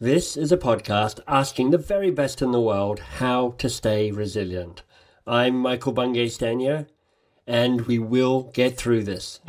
This is a podcast asking the very best in the world how to stay resilient. I'm Michael Bungay Stanier, and we will get through this.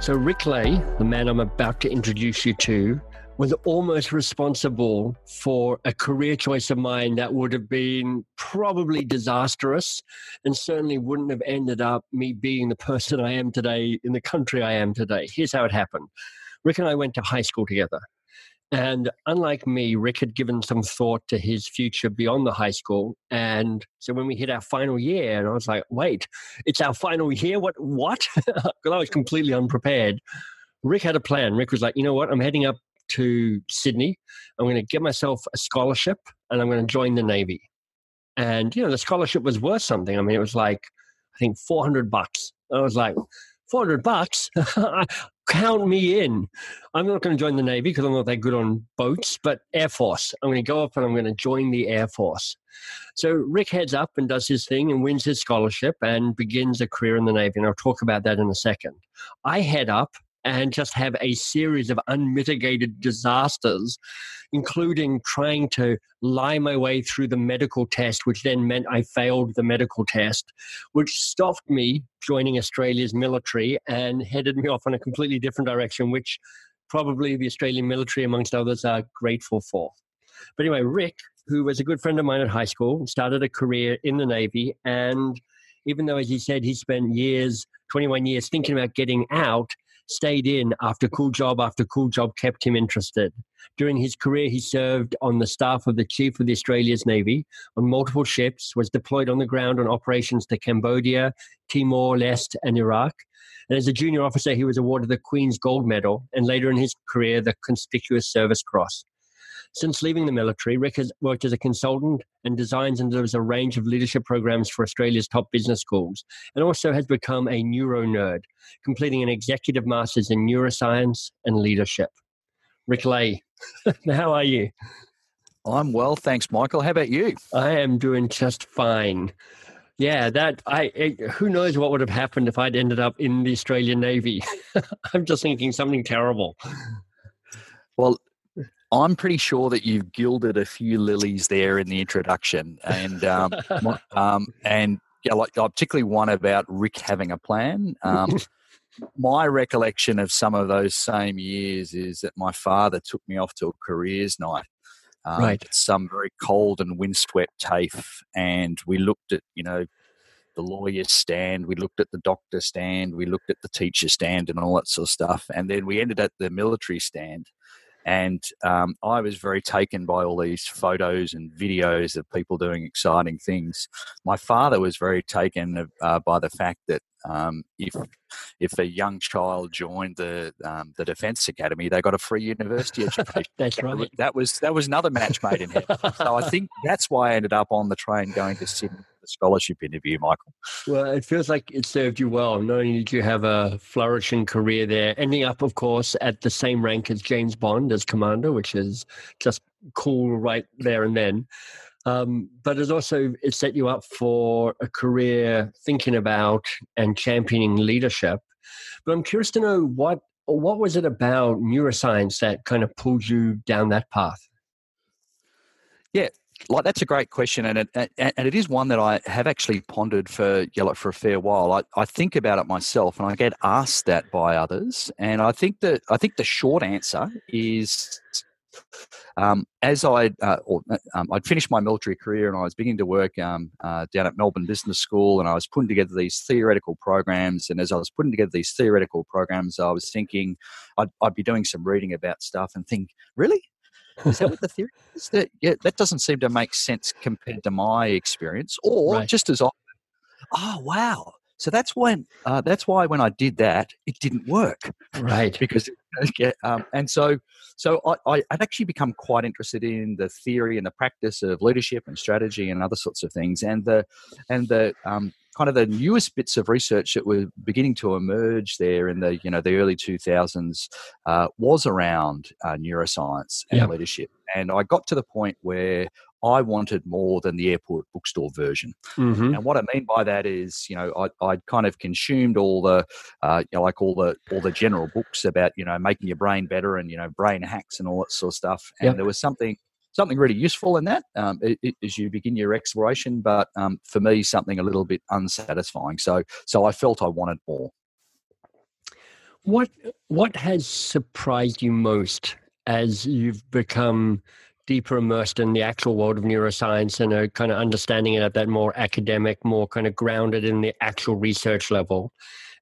So, Rick Lay, the man I'm about to introduce you to, was almost responsible for a career choice of mine that would have been probably disastrous and certainly wouldn't have ended up me being the person I am today in the country I am today. Here's how it happened Rick and I went to high school together. And unlike me, Rick had given some thought to his future beyond the high school. And so when we hit our final year, and I was like, wait, it's our final year? What? What? Because I was completely unprepared. Rick had a plan. Rick was like, you know what? I'm heading up to Sydney. I'm going to get myself a scholarship and I'm going to join the Navy. And, you know, the scholarship was worth something. I mean, it was like, I think 400 bucks. I was like, 400 bucks? Count me in. I'm not going to join the Navy because I'm not that good on boats, but Air Force. I'm going to go up and I'm going to join the Air Force. So Rick heads up and does his thing and wins his scholarship and begins a career in the Navy. And I'll talk about that in a second. I head up and just have a series of unmitigated disasters, including trying to lie my way through the medical test, which then meant I failed the medical test, which stopped me joining Australia's military and headed me off in a completely different direction, which probably the Australian military, amongst others, are grateful for. But anyway, Rick, who was a good friend of mine at high school, started a career in the Navy. And even though, as he said, he spent years, 21 years, thinking about getting out, stayed in after cool job after cool job kept him interested. During his career, he served on the staff of the Chief of the Australia's Navy on multiple ships, was deployed on the ground on operations to Cambodia, Timor Leste, and Iraq. And as a junior officer, he was awarded the Queen's Gold Medal and later in his career, the Conspicuous Service Cross. Since leaving the military, Rick has worked as a consultant and designs and delivers a range of leadership programs for Australia's top business schools, and also has become a neuro nerd, completing an executive master's in neuroscience and leadership. Rick Ley, how are you? I'm well, thanks, Michael. How about you? I am doing just fine. Yeah, that I it, who knows what would have happened if I'd ended up in the Australian Navy. I'm just thinking something terrible. Well, I'm pretty sure that you've gilded a few lilies there in the introduction, and um, um, and yeah, like uh, particularly one about Rick having a plan. Um, my recollection of some of those same years is that my father took me off to a careers night. Um, right. Some very cold and windswept TAFE, and we looked at you know the lawyer's stand, we looked at the doctor stand, we looked at the teacher stand, and all that sort of stuff, and then we ended at the military stand. And um, I was very taken by all these photos and videos of people doing exciting things. My father was very taken uh, by the fact that um, if if a young child joined the um, the Defence Academy, they got a free university education. that's right. That was that was another match made in heaven. so I think that's why I ended up on the train going to Sydney the scholarship interview, Michael. Well, it feels like it served you well. Not only did you have a flourishing career there, ending up, of course, at the same rank as James Bond as commander, which is just cool right there and then. Um, but it's also it set you up for a career thinking about and championing leadership. But I'm curious to know what what was it about neuroscience that kind of pulled you down that path? Yeah, like that's a great question, and it and it is one that I have actually pondered for you know, for a fair while. I, I think about it myself, and I get asked that by others, and I think that I think the short answer is. Um, as I uh, or, um, I'd finished my military career and I was beginning to work um, uh, down at Melbourne Business School, and I was putting together these theoretical programs. And as I was putting together these theoretical programs, I was thinking I'd, I'd be doing some reading about stuff and think, really, is that what the theory is? That, yeah, that doesn't seem to make sense compared to my experience. Or right. just as often, oh, wow. So that's when uh, that's why when I did that, it didn't work. Right. because yeah, um, and so so I, I would actually become quite interested in the theory and the practice of leadership and strategy and other sorts of things, and the and the um, kind of the newest bits of research that were beginning to emerge there in the you know the early 2000s uh, was around uh, neuroscience and leadership and i got to the point where I wanted more than the airport bookstore version. Mm-hmm. And what I mean by that is, you know, I, I'd kind of consumed all the, uh, you know, like all the all the general books about, you know, making your brain better and you know, brain hacks and all that sort of stuff. And yep. there was something something really useful in that um, as you begin your exploration. But um, for me, something a little bit unsatisfying. So so I felt I wanted more. What what has surprised you most as you've become deeper immersed in the actual world of neuroscience and are kind of understanding it at that more academic, more kind of grounded in the actual research level?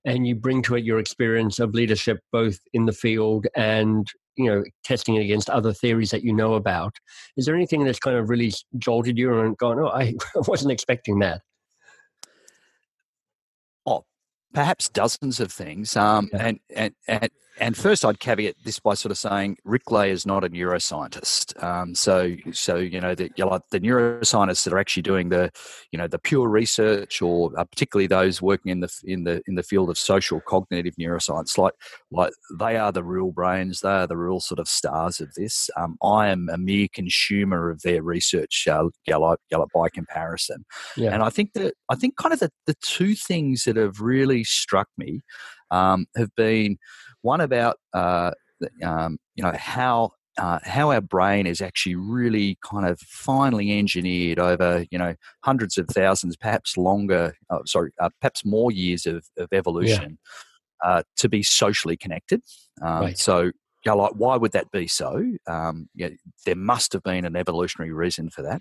And you bring to it your experience of leadership both in the field and you know testing it against other theories that you know about. Is there anything that's kind of really jolted you and gone, "Oh, I wasn't expecting that"? Oh, perhaps dozens of things. Um, yeah. and, and, and and first, I'd caveat this by sort of saying Rick Lay is not a neuroscientist. Um, so, so you know, the, know, the neuroscientists that are actually doing the, you know, the pure research, or uh, particularly those working in the in the in the field of social cognitive neuroscience, like like they are the real brains. They are the real sort of stars of this. Um, I am a mere consumer of their research, uh, by comparison. Yeah. And I think that I think kind of the, the two things that have really struck me um, have been one about uh, um, you know how uh, how our brain is actually really kind of finely engineered over you know hundreds of thousands, perhaps longer, oh, sorry, uh, perhaps more years of, of evolution yeah. uh, to be socially connected. Um, right. So. You know, like, why would that be so? Um, you know, there must have been an evolutionary reason for that.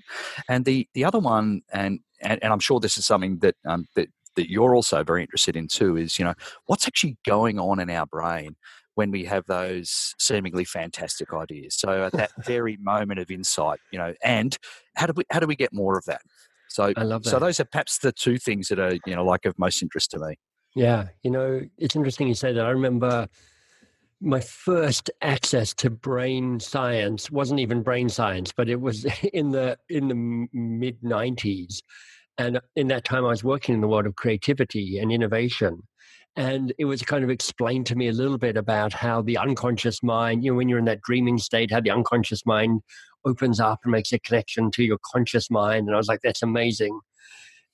And the, the other one, and, and, and I'm sure this is something that, um, that that you're also very interested in too is you know what's actually going on in our brain when we have those seemingly fantastic ideas? So at that very moment of insight you know and how do we how do we get more of that? So I love that. so those are perhaps the two things that are you know like of most interest to me. Yeah you know it's interesting you say that. I remember my first access to brain science wasn't even brain science but it was in the in the mid 90s and in that time, I was working in the world of creativity and innovation. And it was kind of explained to me a little bit about how the unconscious mind, you know, when you're in that dreaming state, how the unconscious mind opens up and makes a connection to your conscious mind. And I was like, that's amazing.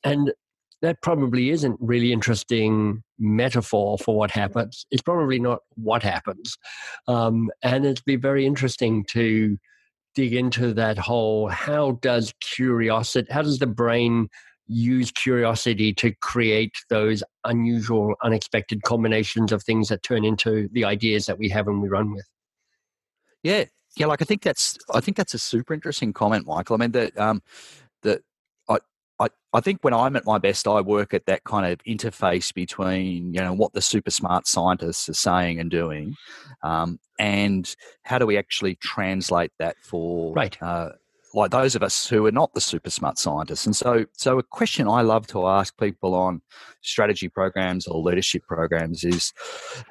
And that probably isn't really interesting metaphor for what happens. It's probably not what happens. Um, and it'd be very interesting to dig into that whole how does curiosity, how does the brain use curiosity to create those unusual, unexpected combinations of things that turn into the ideas that we have and we run with. Yeah, yeah. Like I think that's I think that's a super interesting comment, Michael. I mean that um, I, I think when I'm at my best, I work at that kind of interface between you know what the super smart scientists are saying and doing, um, and how do we actually translate that for right. Uh, like those of us who are not the super smart scientists. And so, so a question I love to ask people on strategy programs or leadership programs is,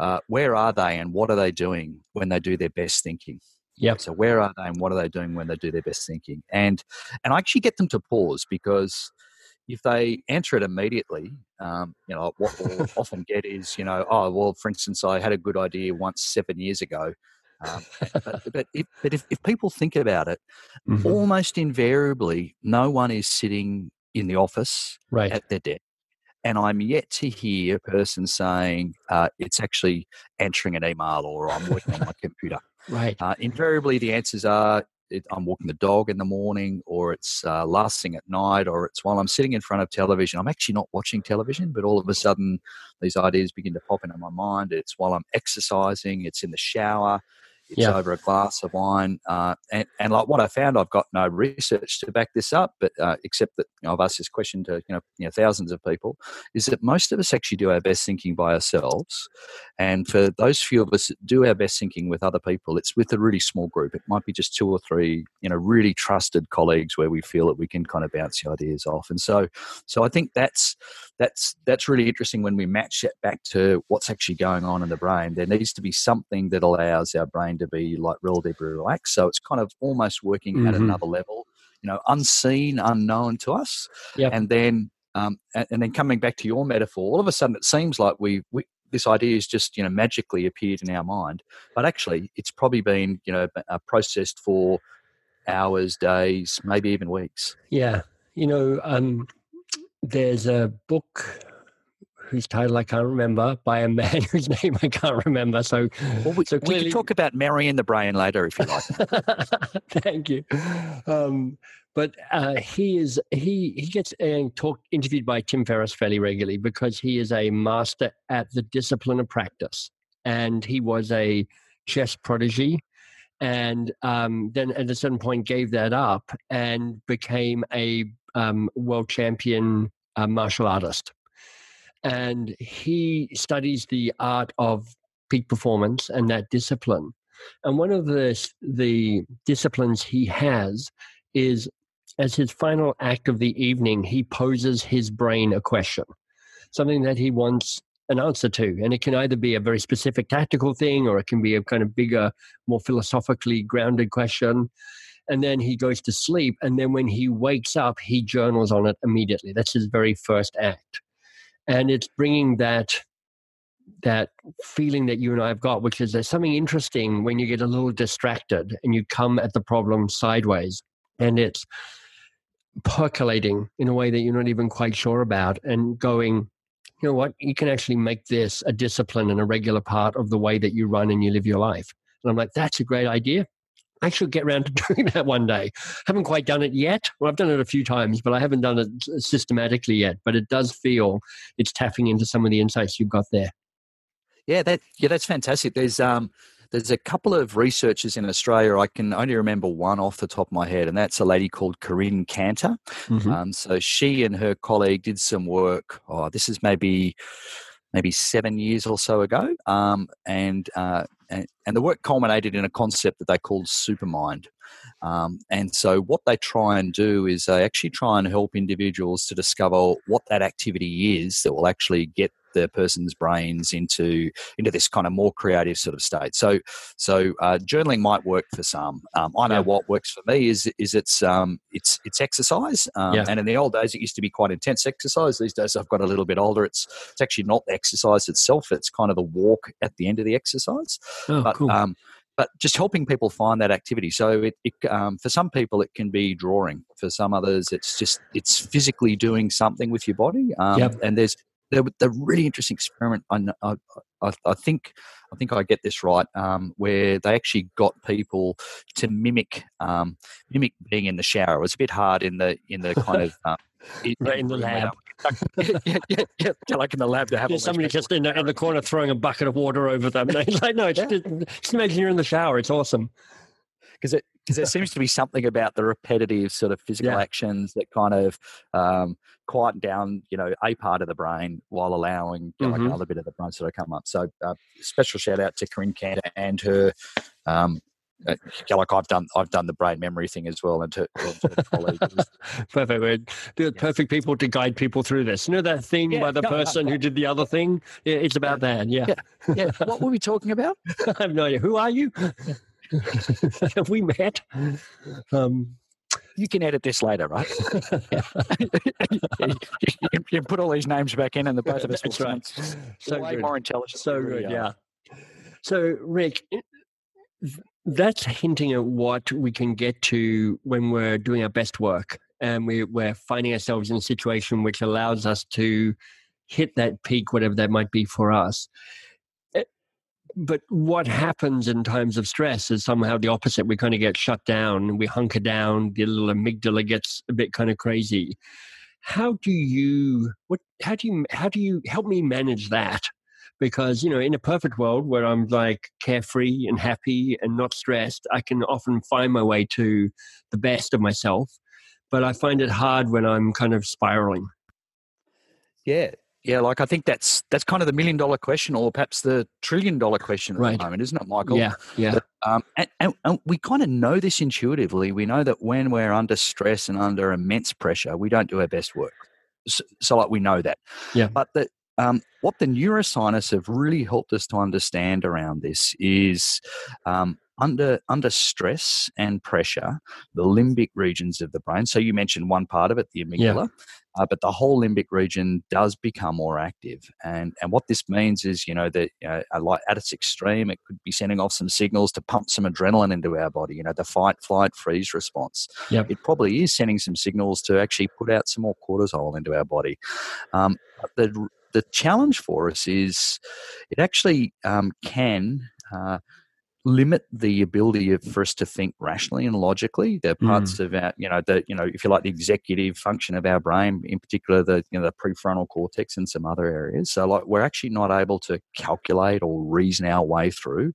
uh, where are they and what are they doing when they do their best thinking? Yeah. So where are they and what are they doing when they do their best thinking? And and I actually get them to pause because if they answer it immediately, um, you know, what we'll often get is, you know, oh well, for instance, I had a good idea once seven years ago. Um, but, but, if, but if, if people think about it, mm-hmm. almost invariably, no one is sitting in the office right. at their desk. And I'm yet to hear a person saying uh, it's actually answering an email or I'm working on my computer. Right. Uh, invariably, the answers are it, I'm walking the dog in the morning, or it's uh, last thing at night, or it's while I'm sitting in front of television. I'm actually not watching television, but all of a sudden these ideas begin to pop into my mind. It's while I'm exercising, it's in the shower, it's yeah. over a glass of wine. Uh, and, and like what I found, I've got no research to back this up, but uh, except that you know, I've asked this question to you know, you know thousands of people, is that most of us actually do our best thinking by ourselves. And for those few of us that do our best thinking with other people, it's with a really small group. It might be just two or three, you know, really trusted colleagues where we feel that we can kind of bounce the ideas off. And so, so I think that's that's that's really interesting when we match that back to what's actually going on in the brain. There needs to be something that allows our brain to be like relatively relaxed. So it's kind of almost working mm-hmm. at another level, you know, unseen, unknown to us. Yep. And then um, and, and, then coming back to your metaphor, all of a sudden it seems like we, we this idea has just you know magically appeared in our mind, but actually it's probably been you know processed for hours, days, maybe even weeks. Yeah. You know, um, there's a book whose title I can't remember by a man whose name I can't remember. So, well, we, so clearly... we can talk about Mary and the Brain later if you like. Thank you. Um, but uh, he is he he gets uh, interviewed by Tim Ferriss fairly regularly because he is a master at the discipline of practice, and he was a chess prodigy, and um, then at a certain point gave that up and became a um, world champion uh, martial artist and he studies the art of peak performance and that discipline. And one of the the disciplines he has is as his final act of the evening, he poses his brain a question, something that he wants an answer to. And it can either be a very specific tactical thing or it can be a kind of bigger, more philosophically grounded question. And then he goes to sleep. And then when he wakes up, he journals on it immediately. That's his very first act and it's bringing that that feeling that you and I have got, which is there's something interesting when you get a little distracted and you come at the problem sideways, and it's percolating in a way that you're not even quite sure about, and going, you know what, you can actually make this a discipline and a regular part of the way that you run and you live your life. And I'm like, that's a great idea. I should get around to doing that one day. Haven't quite done it yet. Well, I've done it a few times, but I haven't done it systematically yet. But it does feel it's tapping into some of the insights you've got there. Yeah, that yeah, that's fantastic. There's um there's a couple of researchers in Australia. I can only remember one off the top of my head, and that's a lady called Corinne Cantor. Mm-hmm. Um, so she and her colleague did some work. Oh, this is maybe maybe seven years or so ago, um, and uh, and, and the work culminated in a concept that they called supermind. Um, and so, what they try and do is they actually try and help individuals to discover what that activity is that will actually get the person's brains into into this kind of more creative sort of state. So, so uh, journaling might work for some. Um, I know yeah. what works for me is is it's um, it's it's exercise. Um, yeah. And in the old days, it used to be quite intense exercise. These days, I've got a little bit older. It's it's actually not the exercise itself. It's kind of the walk at the end of the exercise. Oh, but, cool. Um, but just helping people find that activity. So it, it um, for some people it can be drawing. For some others, it's just it's physically doing something with your body. Um, yep. And there's the, the really interesting experiment. I, I, I, think I think I get this right, um, where they actually got people to mimic um, mimic being in the shower. It was a bit hard in the in the kind of um, right in the lab. yeah, yeah, yeah, like in the lab to have yeah, somebody just in the, in the corner throwing a bucket of water over them. like, no, just, just imagine you're in the shower. It's awesome because it because there seems to be something about the repetitive sort of physical yeah. actions that kind of um, quieten down, you know, a part of the brain while allowing mm-hmm. like another bit of the brain sort of come up. So, uh, special shout out to Corinne Cantor and her. Um, uh, like I've done, I've done the brain memory thing as well, and to, to perfect. Yeah. perfect people to guide people through this. You know that thing yeah, by the no, person no, no. who did the other thing. Yeah, It's about that. Yeah. yeah. yeah. What were we talking about? I have no idea. Who are you? Have we met? Um, you can edit this later, right? you, can, you, put all these names back in, and the both of us will right. so way good. more intelligent. So good, yeah. So, Rick, that's hinting at what we can get to when we're doing our best work, and we, we're finding ourselves in a situation which allows us to hit that peak, whatever that might be for us but what happens in times of stress is somehow the opposite. We kind of get shut down, we hunker down, the little amygdala gets a bit kind of crazy. How do you what how do you how do you help me manage that? Because, you know, in a perfect world where I'm like carefree and happy and not stressed, I can often find my way to the best of myself. But I find it hard when I'm kind of spiraling. Yeah, yeah, like I think that's that's kind of the million dollar question, or perhaps the trillion dollar question at right. the moment, isn't it, Michael? Yeah, yeah. But, um, and, and, and, we kind of know this intuitively. We know that when we're under stress and under immense pressure, we don't do our best work. So, so like we know that. Yeah. But the, um, what the neuroscientists have really helped us to understand around this is um, under under stress and pressure, the limbic regions of the brain. So you mentioned one part of it, the amygdala. Yeah uh, but the whole limbic region does become more active. And and what this means is, you know, that like at its extreme, it could be sending off some signals to pump some adrenaline into our body. You know, the fight, flight, freeze response. Yep. It probably is sending some signals to actually put out some more cortisol into our body. Um, the the challenge for us is it actually um, can uh, limit the ability of, for us to think rationally and logically. There are parts mm. of our, you know, the you know, if you like, the executive function of our brain, in particular the you know the prefrontal cortex and some other areas. So like we're actually not able to calculate or reason our way through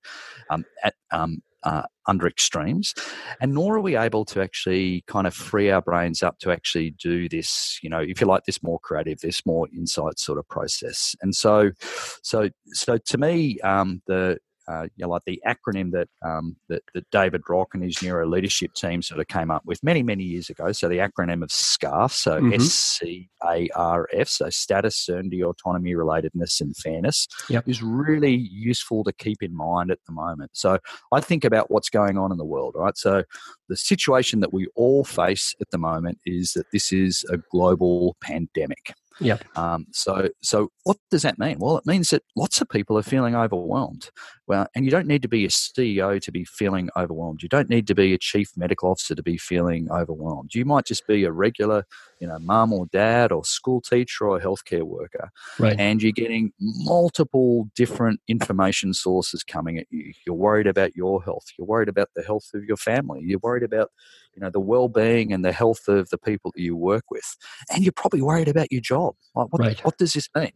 um, at um, uh, under extremes, and nor are we able to actually kind of free our brains up to actually do this. You know, if you like, this more creative, this more insight sort of process. And so, so, so to me, um, the uh, you know, like the acronym that, um, that, that David Rock and his neuro leadership team sort of came up with many many years ago. So the acronym of SCARF, so mm-hmm. S C A R F, so status, certainty, autonomy, relatedness, and fairness, yep. is really useful to keep in mind at the moment. So I think about what's going on in the world, right? So the situation that we all face at the moment is that this is a global pandemic. Yeah. Um, so, so what does that mean? Well, it means that lots of people are feeling overwhelmed. Well, and you don't need to be a CEO to be feeling overwhelmed. You don't need to be a chief medical officer to be feeling overwhelmed. You might just be a regular, you know, mum or dad or school teacher or healthcare worker, right. and you're getting multiple different information sources coming at you. You're worried about your health. You're worried about the health of your family. You're worried about you know the well-being and the health of the people that you work with and you're probably worried about your job like what, right. what does this mean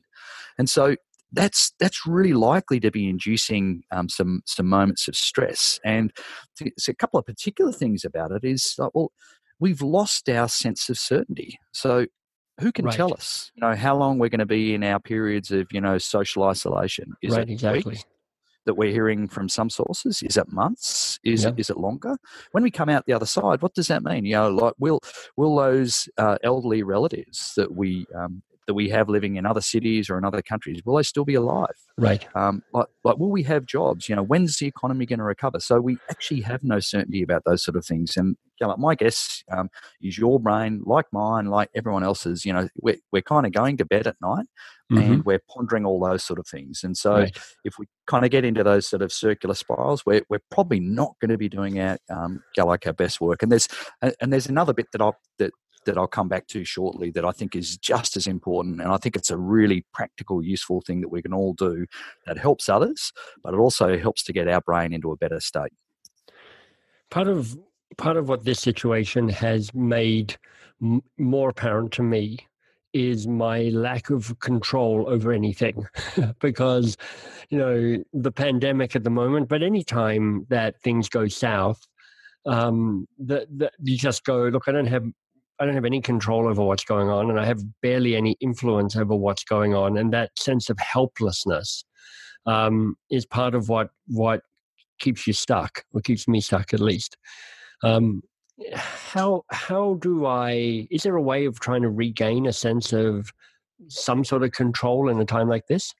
and so that's that's really likely to be inducing um, some some moments of stress and a couple of particular things about it is like, well we've lost our sense of certainty so who can right. tell us you know how long we're going to be in our periods of you know social isolation is right, it exactly weeks? that we're hearing from some sources? Is it months? Is yeah. it is it longer? When we come out the other side, what does that mean? You know, like will will those uh, elderly relatives that we um, that we have living in other cities or in other countries will they still be alive? Right. Um, like, like will we have jobs? You know, when's the economy going to recover? So we actually have no certainty about those sort of things. And you know, my guess um, is your brain, like mine, like everyone else's. You know, we're we're kind of going to bed at night. Mm-hmm. And we're pondering all those sort of things. And so, right. if we kind of get into those sort of circular spirals, we're, we're probably not going to be doing our um, like our best work. And there's and there's another bit that I that that I'll come back to shortly that I think is just as important. And I think it's a really practical, useful thing that we can all do that helps others, but it also helps to get our brain into a better state. Part of part of what this situation has made m- more apparent to me is my lack of control over anything because you know the pandemic at the moment but anytime that things go south um that you just go look i don't have I don't have any control over what's going on, and I have barely any influence over what's going on. And that sense of helplessness um, is part of what what keeps you stuck, or keeps me stuck at least. Um, how how do I? Is there a way of trying to regain a sense of some sort of control in a time like this?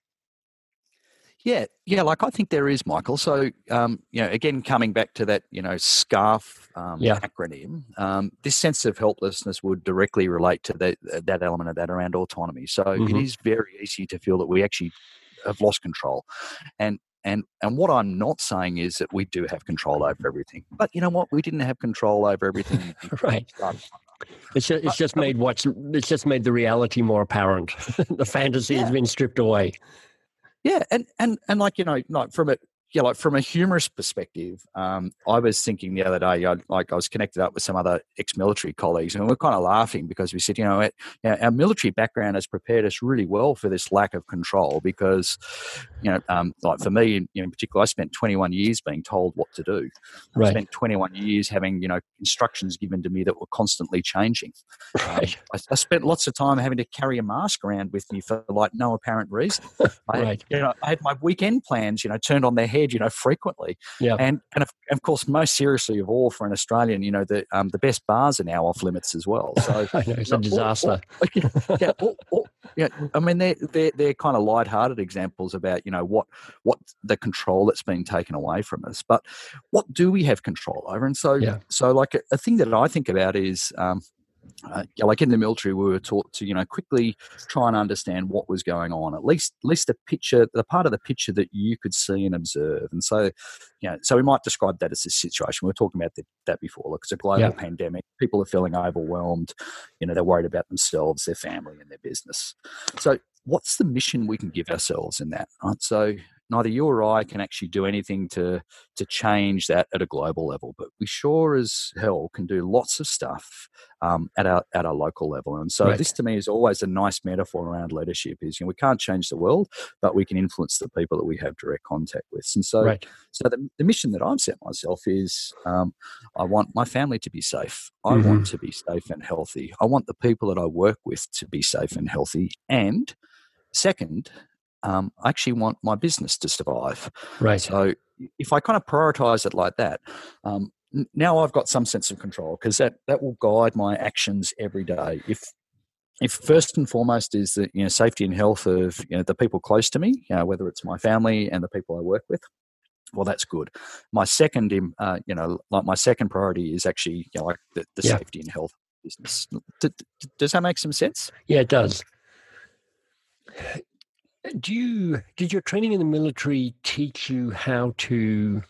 Yeah, yeah, like I think there is, Michael. So, um, you know, again, coming back to that, you know, SCARF um, yeah. acronym, um, this sense of helplessness would directly relate to that that element of that around autonomy. So, mm-hmm. it is very easy to feel that we actually have lost control, and and and what I'm not saying is that we do have control over everything. But you know what? We didn't have control over everything. right. It's just, it's just made what's it's just made the reality more apparent. the fantasy yeah. has been stripped away. Yeah, and and and like you know, like from a yeah, like from a humorous perspective, um, I was thinking the other day, I, like I was connected up with some other ex-military colleagues, and we are kind of laughing because we said, you know, it, our military background has prepared us really well for this lack of control. Because, you know, um, like for me, know, in particular, I spent 21 years being told what to do. Right. I spent 21 years having, you know, instructions given to me that were constantly changing. Right. Um, I, I, spent lots of time having to carry a mask around with me for like no apparent reason. I, right. You know, I had my weekend plans, you know, turned on their head, you know, frequently. Yeah. And and of, of course, most seriously of all, for an Australian, you know, the um, the best bars are now off limits as well. So know, it's a disaster. Yeah, all, yeah, I mean, they're they're they're kind of light-hearted examples about you know what what the control that's been taken away from us. But what do we have control over? And so yeah. so like a, a thing that I think about is. Um, uh, like in the military, we were taught to, you know, quickly try and understand what was going on. At least, at least the picture, the part of the picture that you could see and observe. And so, you know, so we might describe that as a situation. We were talking about that, that before. Look, it's a global yeah. pandemic. People are feeling overwhelmed. You know, they're worried about themselves, their family, and their business. So, what's the mission we can give ourselves in that? Right. So, neither you or I can actually do anything to to change that at a global level, but we sure as hell can do lots of stuff um, at our at our local level. And so right. this to me is always a nice metaphor around leadership. Is you know we can't change the world, but we can influence the people that we have direct contact with. And so right. so the, the mission that I've set myself is um, I want my family to be safe. I mm-hmm. want to be safe and healthy. I want the people that I work with to be safe and healthy. And second, um, I actually want my business to survive. Right. So if I kind of prioritize it like that, um, now I've got some sense of control because that, that will guide my actions every day. If if first and foremost is the you know safety and health of you know the people close to me, you know, whether it's my family and the people I work with, well, that's good. My second, uh, you know, like my second priority is actually you know, like the, the yeah. safety and health business. does that make some sense? Yeah, it does do you did your training in the military teach you how to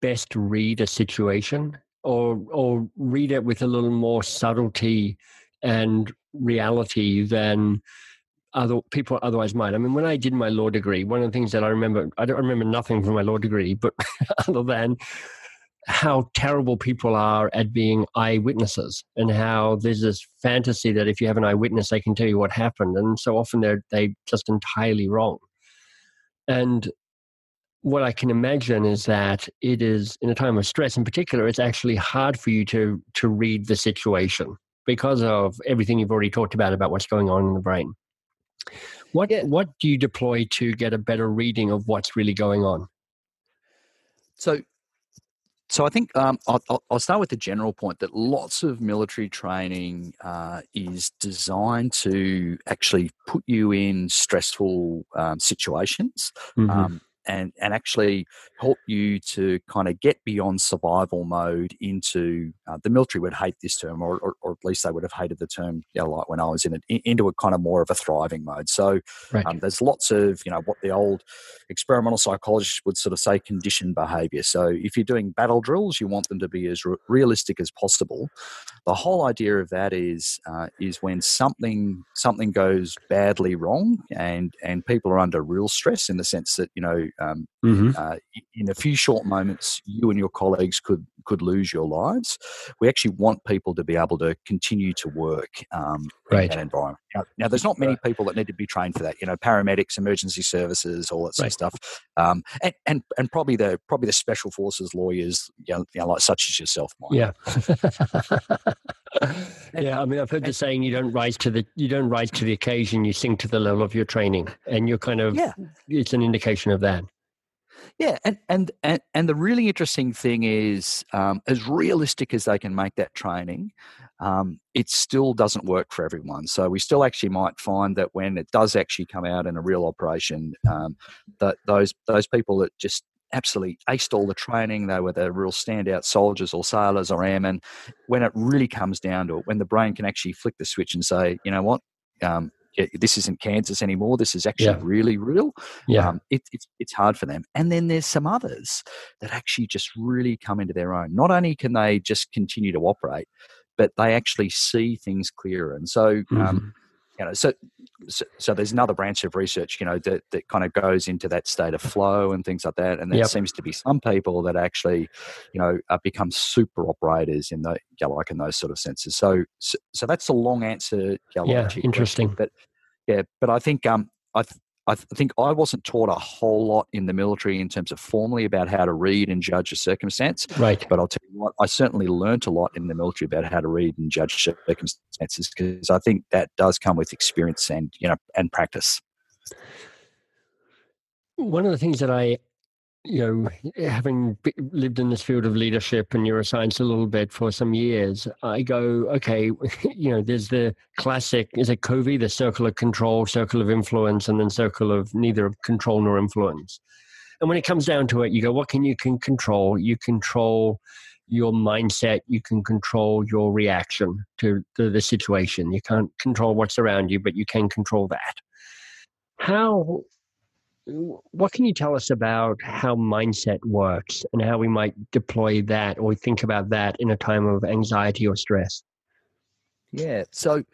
best read a situation or or read it with a little more subtlety and reality than other people otherwise might. I mean, when I did my law degree, one of the things that I remember, I don't remember nothing from my law degree, but other than how terrible people are at being eyewitnesses and how there's this fantasy that if you have an eyewitness they can tell you what happened. And so often they're they just entirely wrong. And what i can imagine is that it is in a time of stress in particular it's actually hard for you to to read the situation because of everything you've already talked about about what's going on in the brain. What yeah. what do you deploy to get a better reading of what's really going on? So so I think um, I'll, I'll, start with the general point that lots of military training uh, is designed to actually put you in stressful um, situations. Mm-hmm. Um, and and actually help you to kind of get beyond survival mode into uh, the military would hate this term or, or, or, at least they would have hated the term you know, like when I was in it into a kind of more of a thriving mode. So right. um, there's lots of you know what the old experimental psychologists would sort of say conditioned behavior. So if you're doing battle drills you want them to be as re- realistic as possible the whole idea of that is uh, is when something something goes badly wrong and and people are under real stress in the sense that you know um, mm-hmm. uh, in a few short moments, you and your colleagues could could lose your lives. We actually want people to be able to continue to work um, right. in that environment. Now, now, there's not many people that need to be trained for that. You know, paramedics, emergency services, all that sort right. of stuff, um, and, and and probably the probably the special forces lawyers, you know, you know like such as yourself, Mike. Yeah. yeah, I mean, I've heard the saying: you don't rise to the you don't rise to the occasion, you sink to the level of your training, and you're kind of yeah. It's an indication of that. Yeah, and and and, and the really interesting thing is, um, as realistic as they can make that training, um, it still doesn't work for everyone. So we still actually might find that when it does actually come out in a real operation, um, that those those people that just absolutely aced all the training. They were the real standout soldiers or sailors or airmen. When it really comes down to it, when the brain can actually flick the switch and say, you know what, um, this isn't Kansas anymore. This is actually yeah. really real. Yeah, um, it, it's it's hard for them. And then there's some others that actually just really come into their own. Not only can they just continue to operate, but they actually see things clearer. And so, um, mm-hmm. um, you know, so, so, so there's another branch of research, you know, that that kind of goes into that state of flow and things like that. And there yep. seems to be some people that actually, you know, uh, become super operators in the you know, like in those sort of senses. So, so, so that's a long answer. You know, yeah, interesting. Question, but yeah, but I think um, I th- I think I wasn't taught a whole lot in the military in terms of formally about how to read and judge a circumstance. Right. But I'll tell you what, I certainly learnt a lot in the military about how to read and judge circumstances because I think that does come with experience and you know and practice. One of the things that I you know, having lived in this field of leadership and neuroscience a little bit for some years, I go, okay, you know, there's the classic, is it Covey, the circle of control, circle of influence, and then circle of neither control nor influence. And when it comes down to it, you go, what can you can control? You control your mindset, you can control your reaction to, to the situation. You can't control what's around you, but you can control that. How what can you tell us about how mindset works and how we might deploy that or think about that in a time of anxiety or stress? Yeah. So,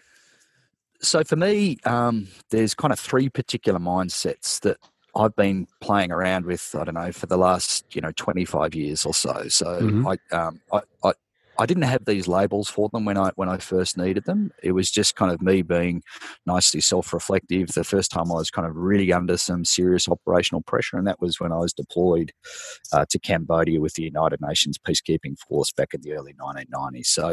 so for me, um, there's kind of three particular mindsets that I've been playing around with. I don't know for the last you know 25 years or so. So mm-hmm. I, um, I, I I didn't have these labels for them when I when I first needed them. It was just kind of me being nicely self-reflective. The first time I was kind of really under some serious operational pressure, and that was when I was deployed uh, to Cambodia with the United Nations peacekeeping force back in the early 1990s. So,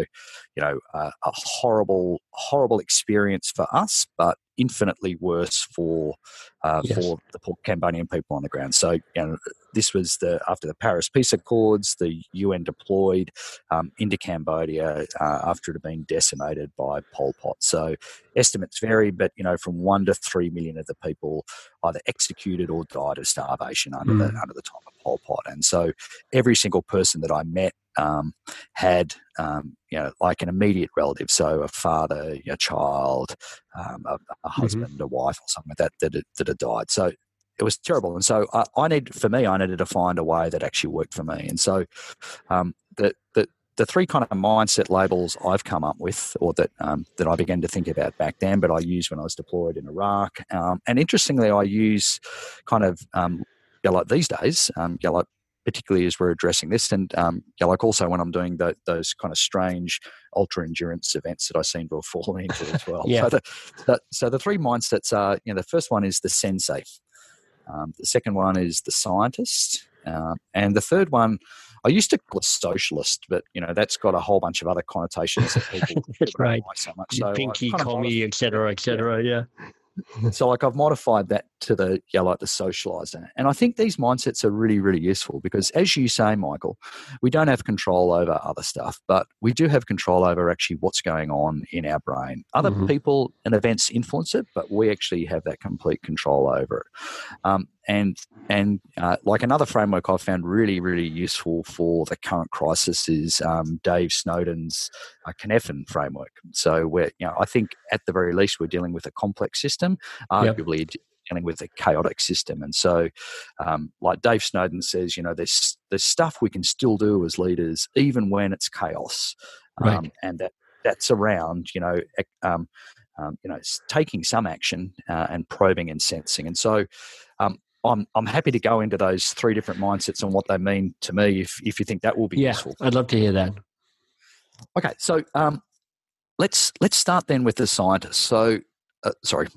you know, uh, a horrible, horrible experience for us, but infinitely worse for uh, yes. for the Cambodian people on the ground. So, you know, this was the after the Paris Peace Accords, the UN deployed um, into Cambodia uh, after it had been decimated by Pol Pot. So, estimates vary, but you know, from one to three million of the people either executed or died of starvation under mm. the under the time of Pol Pot. And so, every single person that I met um, had um, you know like an immediate relative, so a father, a child, um, a, a, mm-hmm. husband, mm-hmm. a wife, or something like that that had, that had died. So it was terrible, and so I, I, need for me, I needed to find a way that actually worked for me, and so um, the the the three kind of mindset labels I've come up with, or that um, that I began to think about back then, but I used when I was deployed in Iraq. Um, and interestingly, I use kind of um, these days, um, particularly as we're addressing this. And um, also when I'm doing the, those kind of strange ultra endurance events that I seem to have fallen into as well. yeah. So the, the, so the three mindsets are, you know, the first one is the sensei. Um, the second one is the scientist. Uh, and the third one, I used to call it socialist, but you know that's got a whole bunch of other connotations that people, right. like so much. So Pinky, commie, etc., etc. Yeah so like I've modified that to the yeah like the socializer, and I think these mindsets are really really useful because as you say, Michael, we don't have control over other stuff, but we do have control over actually what's going on in our brain. Other mm-hmm. people and events influence it, but we actually have that complete control over it. Um, and and uh, like another framework I've found really really useful for the current crisis is um, Dave Snowden's uh, Cynefin framework. So where you know I think at the very least we're dealing with a complex system, arguably. Yep. Dealing with a chaotic system, and so, um, like Dave Snowden says, you know, there's there's stuff we can still do as leaders, even when it's chaos, right. um, and that that's around, you know, um, um, you know, taking some action uh, and probing and sensing. And so, um, I'm I'm happy to go into those three different mindsets and what they mean to me. If if you think that will be yeah, useful, I'd love to hear that. Okay, so um, let's let's start then with the scientist. So, uh, sorry,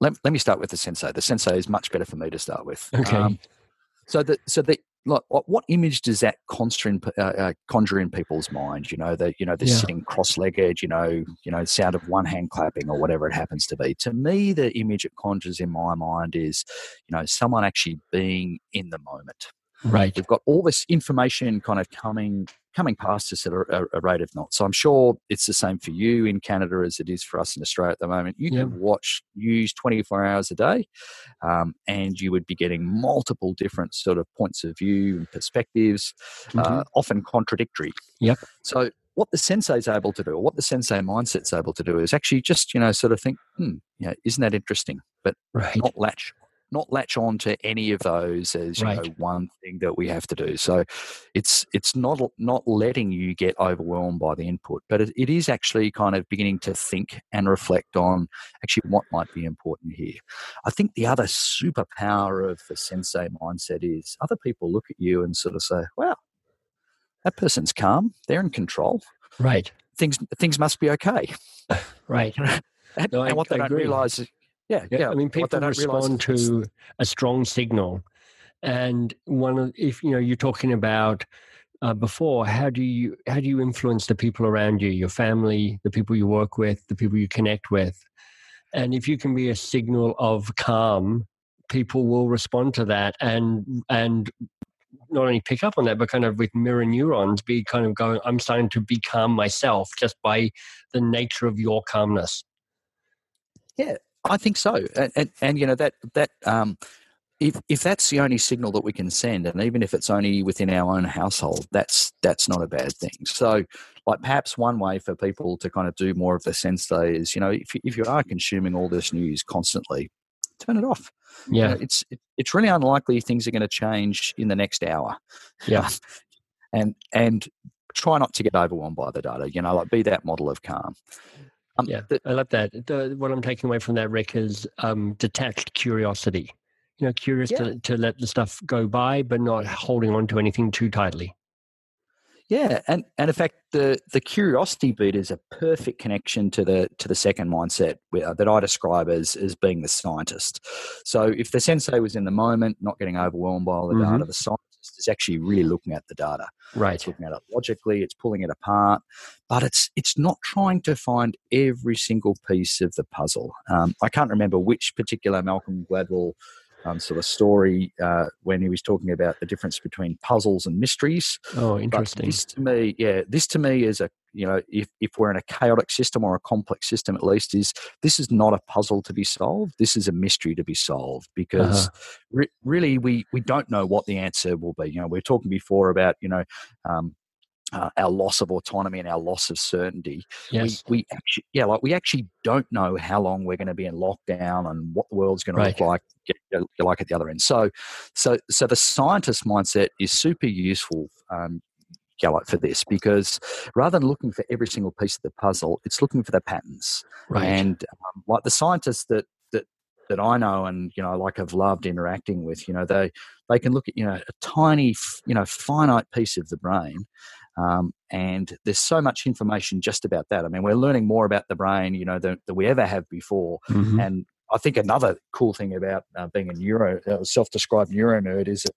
let, let me start with the sensei. The sensei is much better for me to start with. Okay. Um, so the so the like what image does that conjure in, uh, uh, conjure in people's mind you know the you know the yeah. sitting cross-legged you know you know sound of one hand clapping or whatever it happens to be. To me the image it conjures in my mind is you know someone actually being in the moment. Right. We've got all this information kind of coming coming past us at a, a, rate of knots. So I'm sure it's the same for you in Canada as it is for us in Australia at the moment. You can watch news 24 hours a day, um, and you would be getting multiple different sort of points of view and perspectives, uh, mm-hmm. uh, often contradictory. Yep. So what the sensei is able to do, or what the sensei mindset's able to do, is actually just you know sort of think, hmm, you know, isn't that interesting? But right. not latch not latch on to any of those as right. you know one thing that we have to do. So it's it's not not letting you get overwhelmed by the input, but it, it is actually kind of beginning to think and reflect on actually what might be important here. I think the other superpower of the sensei mindset is other people look at you and sort of say, "Wow, that person's calm. They're in control. Right. Things things must be okay." right. and, no, and what I, they don't realize is yeah, yeah. I mean, people respond to a strong signal, and one of if you know you're talking about uh, before, how do you how do you influence the people around you, your family, the people you work with, the people you connect with, and if you can be a signal of calm, people will respond to that, and and not only pick up on that, but kind of with mirror neurons, be kind of going, I'm starting to be calm myself just by the nature of your calmness. Yeah, I think so, and, and, and, you know that that um, if if that's the only signal that we can send, and even if it's only within our own household, that's that's not a bad thing. So, like perhaps one way for people to kind of do more of the sensei is, you know, if if you are consuming all this news constantly, turn it off. Yeah, you know, it's it, it's really unlikely things are going to change in the next hour. Yeah, and and try not to get overwhelmed by the data. You know, like be that model of calm. Um, yeah, I love that. The, what I'm taking away from that, Rick, is um, detached curiosity you know, curious yeah. to, to let the stuff go by, but not holding on to anything too tightly. Yeah, and, and in fact, the, the curiosity beat is a perfect connection to the to the second mindset that I describe as as being the scientist. So if the sensei was in the moment, not getting overwhelmed by all the mm-hmm. data, the scientist is actually really looking at the data. Right, it's looking at it logically, it's pulling it apart, but it's it's not trying to find every single piece of the puzzle. Um, I can't remember which particular Malcolm Gladwell um, sort of story uh, when he was talking about the difference between puzzles and mysteries. Oh, interesting. But this to me, yeah, this to me is a you know if if we're in a chaotic system or a complex system, at least is this is not a puzzle to be solved. This is a mystery to be solved because uh-huh. re- really we we don't know what the answer will be. You know, we are talking before about you know. Um, uh, our loss of autonomy and our loss of certainty. Yes. We, we actually, yeah, like we actually don't know how long we're going to be in lockdown and what the world's going right. to look like, get, like at the other end. So, so, so the scientist mindset is super useful. Um, yeah, like for this because rather than looking for every single piece of the puzzle, it's looking for the patterns. Right. And um, like the scientists that that that I know and you know like I've loved interacting with, you know, they they can look at you know a tiny you know finite piece of the brain um, and there's so much information just about that. I mean, we're learning more about the brain, you know, than, than we ever have before. Mm-hmm. And I think another cool thing about uh, being a neuro, uh, self-described neuro nerd is that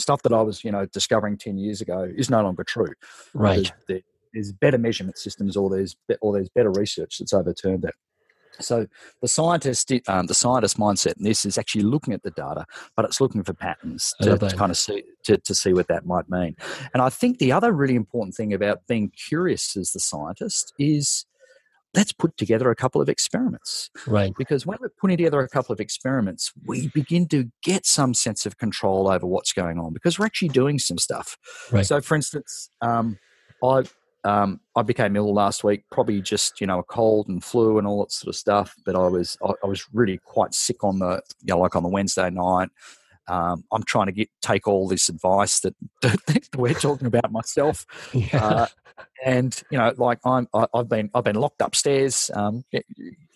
stuff that I was, you know, discovering 10 years ago is no longer true. Right. There's, there's better measurement systems or there's, or there's better research that's overturned that. So the scientist, um, the scientist mindset in this is actually looking at the data, but it's looking for patterns to, to, kind of see to, to see what that might mean. And I think the other really important thing about being curious as the scientist is let's put together a couple of experiments. Right. Because when we're putting together a couple of experiments, we begin to get some sense of control over what's going on because we're actually doing some stuff. Right. So, for instance, um, I um, I became ill last week, probably just you know a cold and flu and all that sort of stuff. But I was I, I was really quite sick on the you know like on the Wednesday night. Um, I'm trying to get take all this advice that, that we're talking about myself, yeah. uh, and you know like I'm I, have been I've been locked upstairs. Um,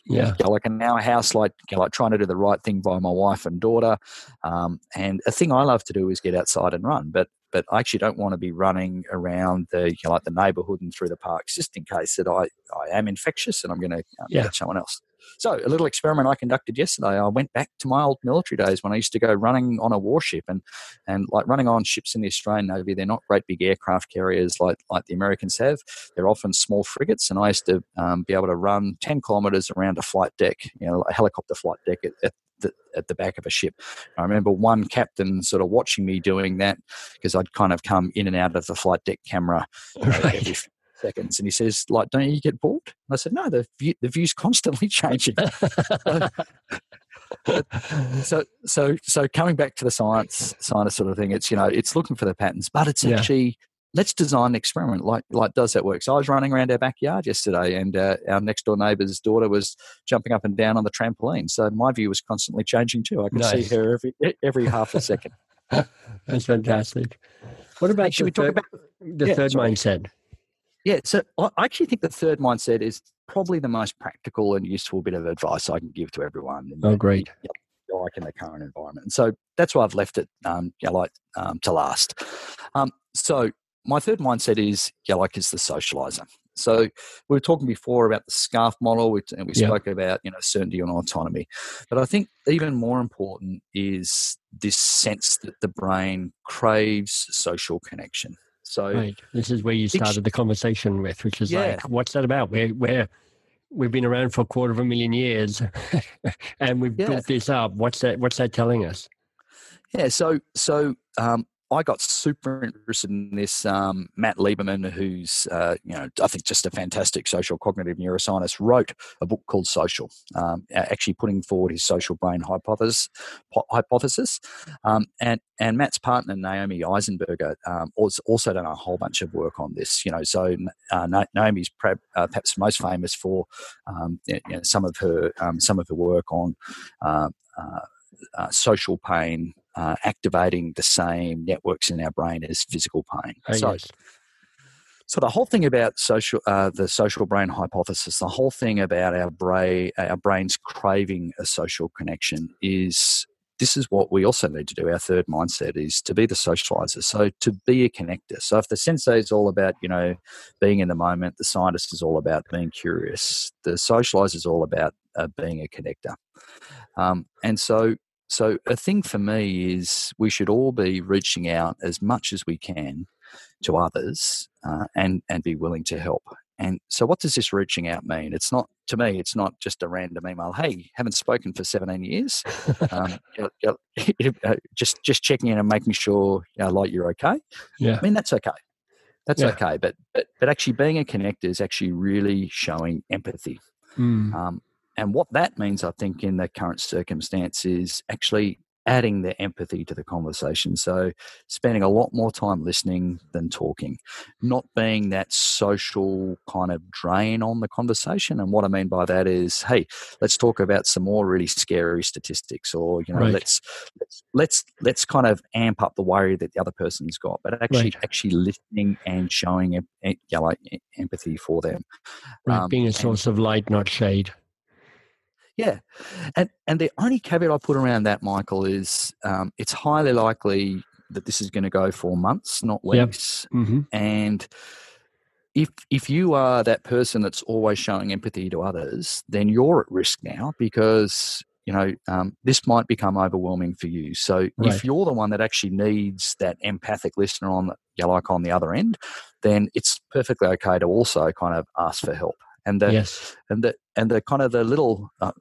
yeah, like in our house, like like trying to do the right thing by my wife and daughter. Um, and a thing I love to do is get outside and run, but but I actually don't want to be running around the you know, like the neighbourhood and through the parks just in case that I, I am infectious and I'm going to um, yeah. get someone else. So a little experiment I conducted yesterday. I went back to my old military days when I used to go running on a warship and and like running on ships in the Australian Navy. They're not great big aircraft carriers like like the Americans have. They're often small frigates, and I used to um, be able to run ten kilometres around a flight deck, you know, a helicopter flight deck at, at the, at the back of a ship. I remember one captain sort of watching me doing that because I'd kind of come in and out of the flight deck camera uh, right. every seconds, and he says, "Like, don't you get bored?" And I said, "No, the view, the view's constantly changing." so, so, so coming back to the science, science sort of thing, it's you know, it's looking for the patterns, but it's yeah. actually let's design an experiment like like does that work. So i was running around our backyard yesterday and uh, our next door neighbour's daughter was jumping up and down on the trampoline. So my view was constantly changing too. I could nice. see her every every half a second. That's fantastic. What about should we talk about the yeah, third sorry. mindset? Yeah so i actually think the third mindset is probably the most practical and useful bit of advice i can give to everyone oh great. like in the current environment. And so that's why i've left it um, know, like um, to last. Um, so my third mindset is like is the socializer. So we were talking before about the SCARF model, and we spoke about you know certainty and autonomy. But I think even more important is this sense that the brain craves social connection. So right. this is where you started the conversation with, which is yeah. like, what's that about? Where where we've been around for a quarter of a million years, and we've yeah. built this up. What's that? What's that telling us? Yeah. So so um, I got super interested in this. Um, Matt Lieberman, who's uh, you know I think just a fantastic social cognitive neuroscientist, wrote a book called Social, um, actually putting forward his social brain hypothesis. hypothesis. Um, and and Matt's partner Naomi Eisenberger um, also done a whole bunch of work on this. You know, so uh, Naomi's uh, perhaps most famous for um, you know, some of her um, some of her work on. Uh, uh, uh, social pain, uh, activating the same networks in our brain as physical pain. Oh, so, yes. so the whole thing about social, uh, the social brain hypothesis, the whole thing about our brain, our brains craving a social connection is this is what we also need to do. Our third mindset is to be the socializer. So to be a connector. So if the sensei is all about, you know, being in the moment, the scientist is all about being curious. The socializer is all about uh, being a connector. Um, and so so, a thing for me is we should all be reaching out as much as we can to others uh, and, and be willing to help. And so, what does this reaching out mean? It's not, to me, it's not just a random email. Hey, haven't spoken for 17 years. um, uh, just, just checking in and making sure, you know, like you're okay. Yeah. I mean, that's okay. That's yeah. okay. But, but, but actually, being a connector is actually really showing empathy. Mm. Um, and what that means, I think, in the current circumstance is actually adding the empathy to the conversation. So, spending a lot more time listening than talking, not being that social kind of drain on the conversation. And what I mean by that is, hey, let's talk about some more really scary statistics, or you know, right. let's let's let's let's kind of amp up the worry that the other person's got, but actually right. actually listening and showing you know, like empathy for them. Right, um, being a source and, of light, not shade. Yeah, and and the only caveat I put around that, Michael, is um, it's highly likely that this is going to go for months, not weeks, yep. mm-hmm. and if if you are that person that's always showing empathy to others, then you're at risk now because you know um, this might become overwhelming for you. So right. if you're the one that actually needs that empathic listener on the, like on the other end, then it's perfectly okay to also kind of ask for help. And the yes. and the and the kind of the little uh,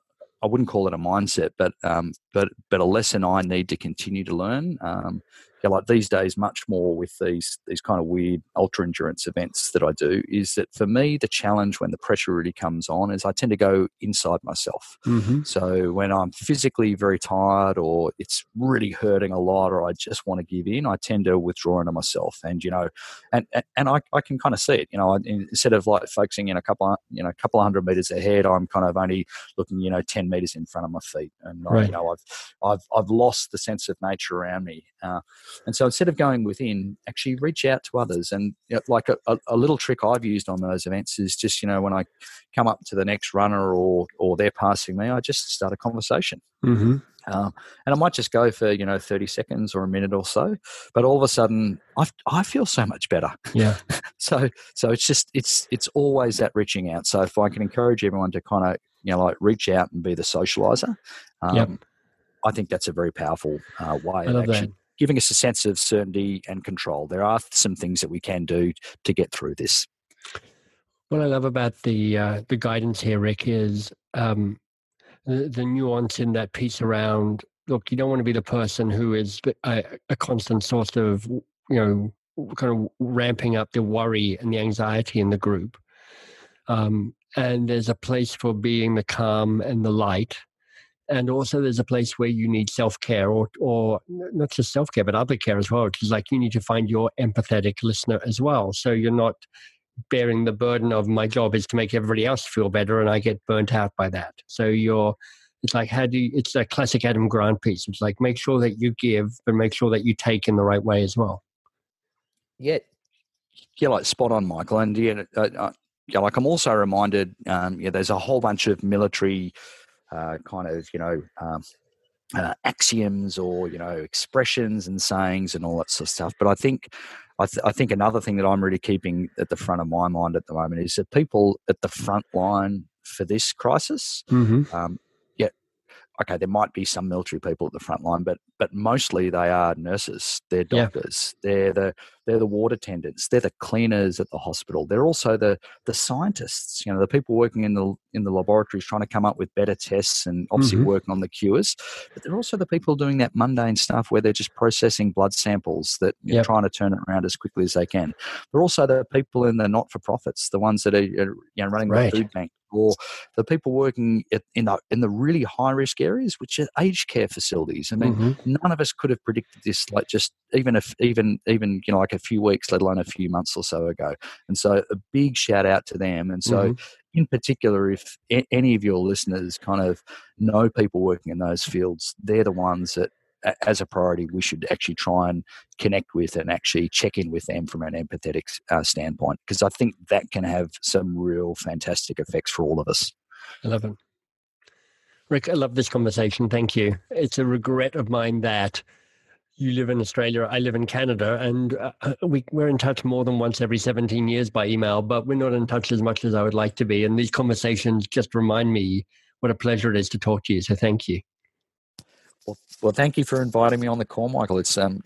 I wouldn't call it a mindset, but um, but but a lesson I need to continue to learn. Um, yeah, like these days, much more with these these kind of weird ultra endurance events that I do, is that for me the challenge when the pressure really comes on is I tend to go inside myself. Mm-hmm. So when I'm physically very tired or it's really hurting a lot or I just want to give in, I tend to withdraw into myself. And you know, and and I, I can kind of see it. You know, instead of like focusing in a couple of, you know a couple of hundred meters ahead, I'm kind of only looking you know ten meters in front of my feet, and right. I, you know I've I've I've lost the sense of nature around me. Uh, and so instead of going within, actually reach out to others. And you know, like a, a, a, little trick I've used on those events is just, you know, when I come up to the next runner or, or they're passing me, I just start a conversation. Mm-hmm. Um, and I might just go for, you know, 30 seconds or a minute or so, but all of a sudden I, I feel so much better. Yeah. so, so it's just, it's, it's always that reaching out. So if I can encourage everyone to kind of, you know, like reach out and be the socializer, um, yep. I think that's a very powerful uh, way of actually that giving us a sense of certainty and control. There are some things that we can do to get through this. What I love about the uh, the guidance here, Rick, is um, the, the, nuance in that piece around. Look, you don't want to be the person who is a, a constant source of you know kind of ramping up the worry and the anxiety in the group. Um, and there's a place for being the calm and the light and also there's a place where you need self-care or or not just self-care but other care as well is like you need to find your empathetic listener as well. So you're not bearing the burden of my job is to make everybody else feel better and i get burnt out by that. So you're it's like how do you it's a classic adam grant piece. It's like make sure that you give but make sure that you take in the right way as well. Yeah. Yeah like spot on michael. And yeah, uh, uh, yeah like i'm also reminded um, yeah there's a whole bunch of military uh, kind of you know um, uh, axioms or you know expressions and sayings and all that sort of stuff. But I think I, th- I, think another thing that I'm really keeping at the front of my mind at the moment is that people at the front line for this crisis, mm-hmm. um, yeah, okay, there might be some military people at the front line, but but mostly they are nurses, they're doctors, yeah. they're the they're the ward attendants, they're the cleaners at the hospital. They're also the the scientists, you know, the people working in the in the laboratories trying to come up with better tests and obviously Mhm. working on the cures. But they're also the people doing that mundane stuff where they're just processing blood samples that know, Yep. trying to turn it around as quickly as they can. They're also the people in the not for profits, the ones that are, you know running Right. the food bank or the people working at, in the in the really high risk areas, which are aged care facilities. I mean, Mhm. none of us could have predicted this like just even if even even you know like a few weeks let alone a few months or so ago and so a big shout out to them and so Mhm. in particular if a- any of your listeners kind of know people working in those fields they're the ones that as a priority we should actually try and connect with and actually check in with them from an empathetic uh, standpoint because i think that can have some real fantastic effects for all of us I love it. Rick, I love this conversation. Thank you. It's a regret of mine that you live in Australia, I live in Canada, and uh, we, we're in touch more than once every 17 years by email, but we're not in touch as much as I would like to be. And these conversations just remind me what a pleasure it is to talk to you. So thank you. Well, well, thank you for inviting me on the call, Michael. It's um,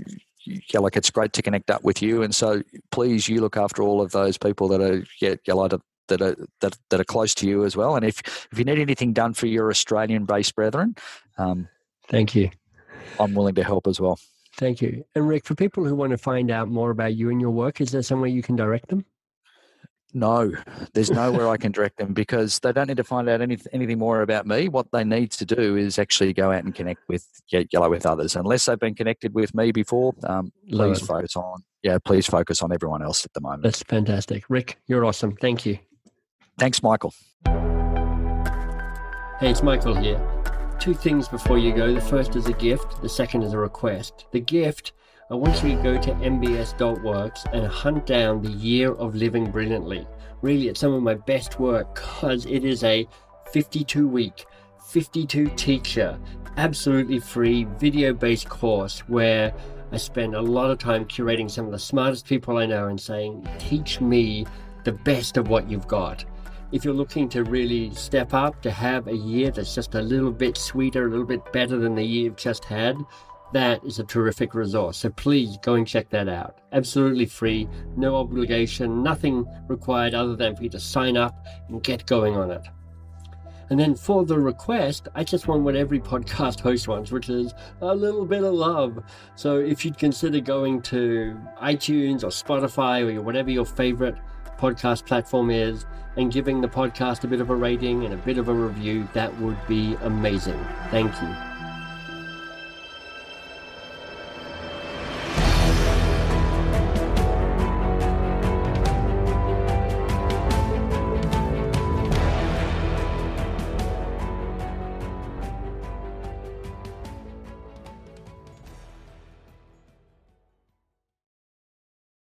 yeah, like it's great to connect up with you, and so please, you look after all of those people that are yeah, yeah, like that are that, that are close to you as well. And if if you need anything done for your Australian-based brethren, um, Thank you. I'm willing to help as well. Thank you. And Rick, for people who want to find out more about you and your work, is there somewhere you can direct them? No, there's nowhere I can direct them because they don't need to find out any, anything more about me. What they need to do is actually go out and connect with yellow with others. Unless they've been connected with me before, um, please focus on yeah, please focus on everyone else at the moment. That's fantastic. Rick, you're awesome. Thank you. Thanks, Michael. Hey, it's Michael here. Two things before you go. The first is a gift, the second is a request. The gift, I want you to go to mbs.works and hunt down the year of living brilliantly. Really, it's some of my best work because it is a 52 week, 52 teacher, absolutely free video based course where I spend a lot of time curating some of the smartest people I know and saying, teach me the best of what you've got if you're looking to really step up, to have a year that's just a little bit sweeter, a little bit better than the year you've just had, that is a terrific resource. So please go and check that out. Absolutely free, no obligation, nothing required other than for you to sign up and get going on it. And then for the request, I just want what every podcast host wants, which is a little bit of love. So if you'd consider going to iTunes or Spotify or whatever your favorite podcast platform is and giving the podcast a bit of a rating and a bit of a review, that would be amazing. Thank you.